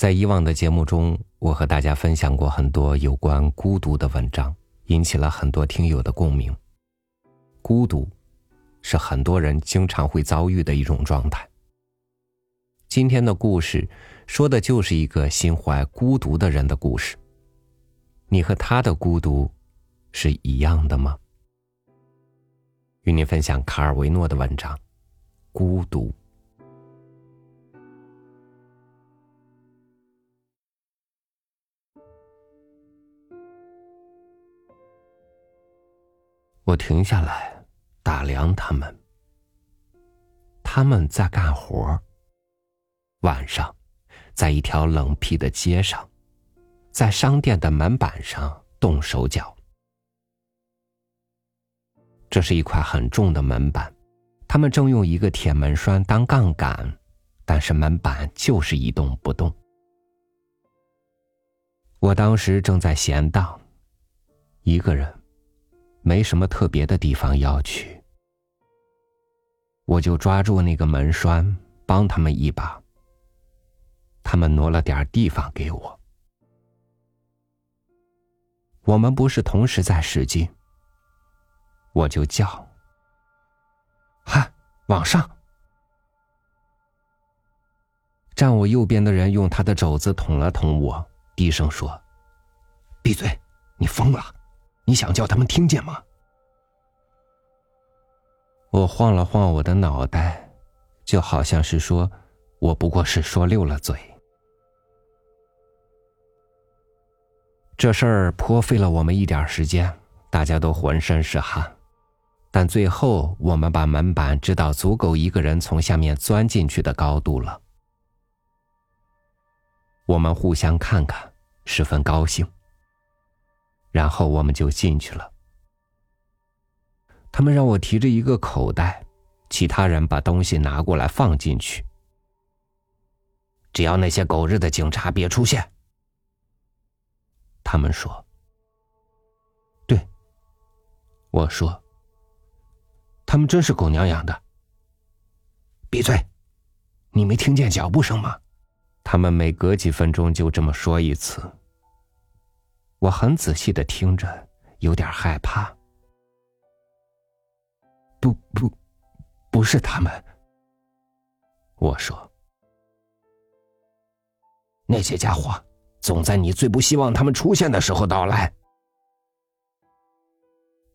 在以往的节目中，我和大家分享过很多有关孤独的文章，引起了很多听友的共鸣。孤独，是很多人经常会遭遇的一种状态。今天的故事，说的就是一个心怀孤独的人的故事。你和他的孤独，是一样的吗？与您分享卡尔维诺的文章《孤独》。我停下来打量他们，他们在干活。晚上，在一条冷僻的街上，在商店的门板上动手脚。这是一块很重的门板，他们正用一个铁门栓当杠杆，但是门板就是一动不动。我当时正在闲荡，一个人。没什么特别的地方要去，我就抓住那个门栓，帮他们一把。他们挪了点地方给我。我们不是同时在使劲，我就叫：“嗨，往上！”站我右边的人用他的肘子捅了捅我，低声说：“闭嘴，你疯了。”你想叫他们听见吗？我晃了晃我的脑袋，就好像是说，我不过是说溜了嘴。这事儿颇费了我们一点时间，大家都浑身是汗，但最后我们把门板支到足够一个人从下面钻进去的高度了。我们互相看看，十分高兴。然后我们就进去了。他们让我提着一个口袋，其他人把东西拿过来放进去。只要那些狗日的警察别出现，他们说。对，我说。他们真是狗娘养的。闭嘴！你没听见脚步声吗？他们每隔几分钟就这么说一次。我很仔细的听着，有点害怕。不不，不是他们。我说，那些家伙总在你最不希望他们出现的时候到来。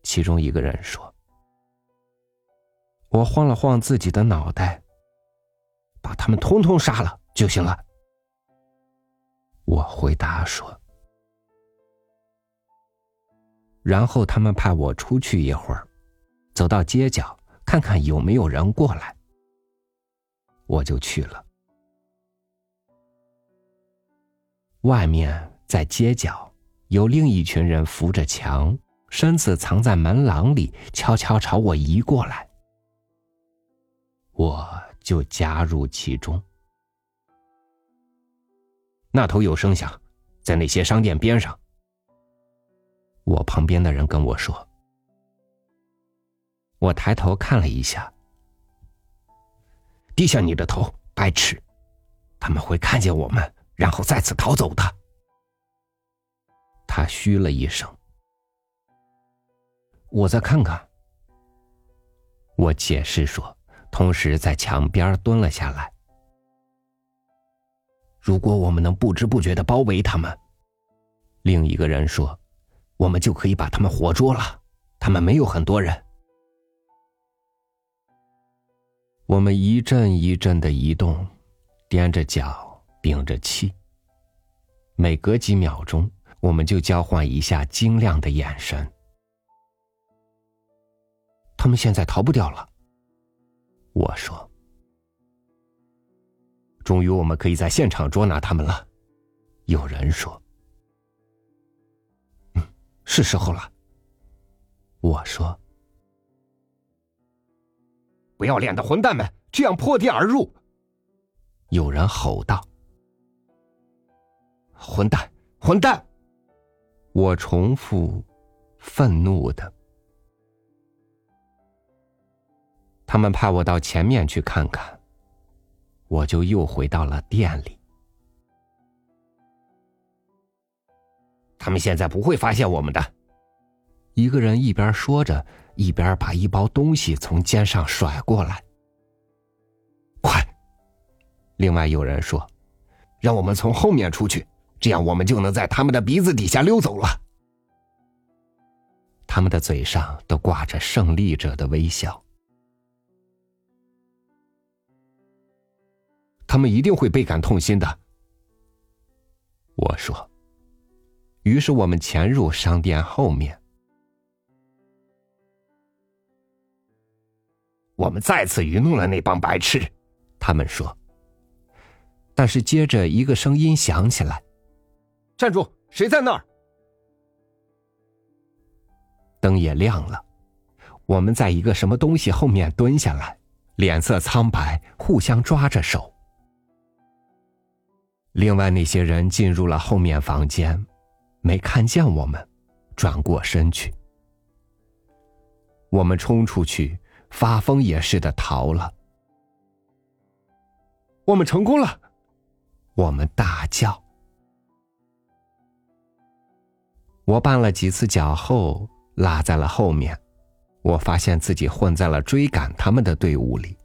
其中一个人说：“我晃了晃自己的脑袋，把他们通通杀了就行了。”我回答说。然后他们派我出去一会儿，走到街角看看有没有人过来。我就去了。外面在街角有另一群人扶着墙，身子藏在门廊里，悄悄朝我移过来。我就加入其中。那头有声响，在那些商店边上。我旁边的人跟我说：“我抬头看了一下，低下你的头，白痴！他们会看见我们，然后再次逃走的。”他嘘了一声。我再看看。我解释说，同时在墙边蹲了下来。如果我们能不知不觉的包围他们，另一个人说。我们就可以把他们活捉了。他们没有很多人。我们一阵一阵的移动，踮着脚，屏着气。每隔几秒钟，我们就交换一下晶亮的眼神。他们现在逃不掉了。我说：“终于，我们可以在现场捉拿他们了。”有人说。是时候了，我说：“不要脸的混蛋们，这样破地而入！”有人吼道：“混蛋，混蛋！”我重复，愤怒的。他们派我到前面去看看，我就又回到了店里。他们现在不会发现我们的。一个人一边说着，一边把一包东西从肩上甩过来。快！另外有人说：“让我们从后面出去，这样我们就能在他们的鼻子底下溜走了。”他们的嘴上都挂着胜利者的微笑。他们一定会倍感痛心的。我说。于是我们潜入商店后面。我们再次愚弄了那帮白痴，他们说。但是接着一个声音响起来：“站住！谁在那儿？”灯也亮了，我们在一个什么东西后面蹲下来，脸色苍白，互相抓着手。另外那些人进入了后面房间，没看见我们，转过身去。我们冲出去。发疯也似的逃了，我们成功了！我们大叫。我绊了几次脚后，落在了后面。我发现自己混在了追赶他们的队伍里。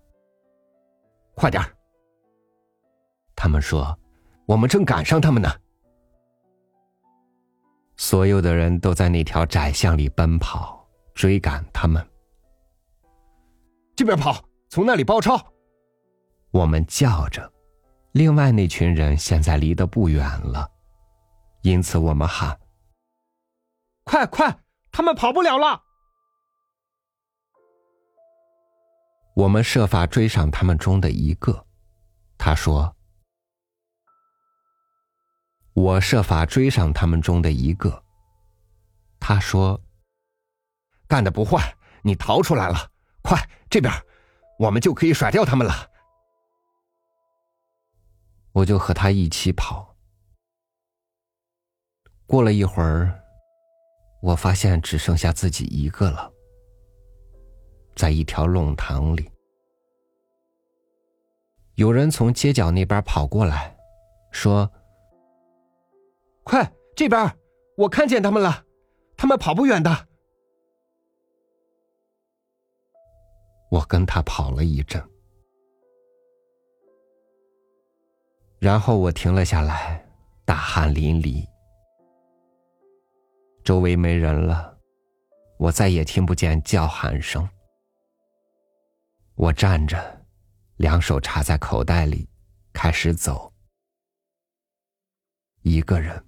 快点他们说：“我们正赶上他们呢。”所有的人都在那条窄巷里奔跑，追赶他们。这边跑，从那里包抄。我们叫着，另外那群人现在离得不远了，因此我们喊：“快快，他们跑不了了！”我们设法追上他们中的一个，他说：“我设法追上他们中的一个。”他说：“干的不坏，你逃出来了。”快，这边，我们就可以甩掉他们了。我就和他一起跑。过了一会儿，我发现只剩下自己一个了，在一条弄堂里。有人从街角那边跑过来，说：“快，这边，我看见他们了，他们跑不远的。”我跟他跑了一阵，然后我停了下来，大汗淋漓。周围没人了，我再也听不见叫喊声。我站着，两手插在口袋里，开始走。一个人，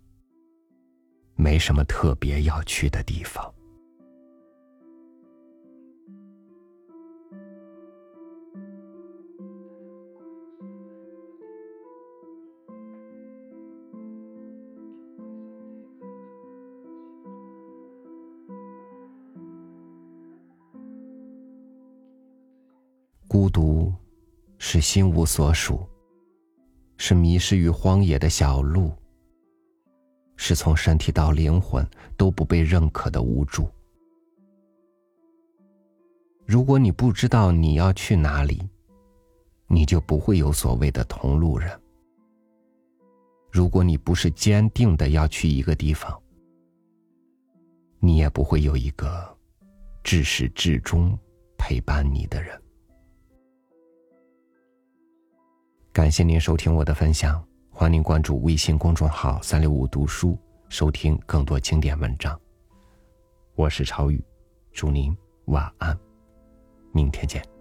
没什么特别要去的地方。孤独，是心无所属，是迷失于荒野的小路，是从身体到灵魂都不被认可的无助。如果你不知道你要去哪里，你就不会有所谓的同路人。如果你不是坚定的要去一个地方，你也不会有一个至始至终陪伴你的人。感谢您收听我的分享，欢迎您关注微信公众号“三六五读书”，收听更多经典文章。我是超宇，祝您晚安，明天见。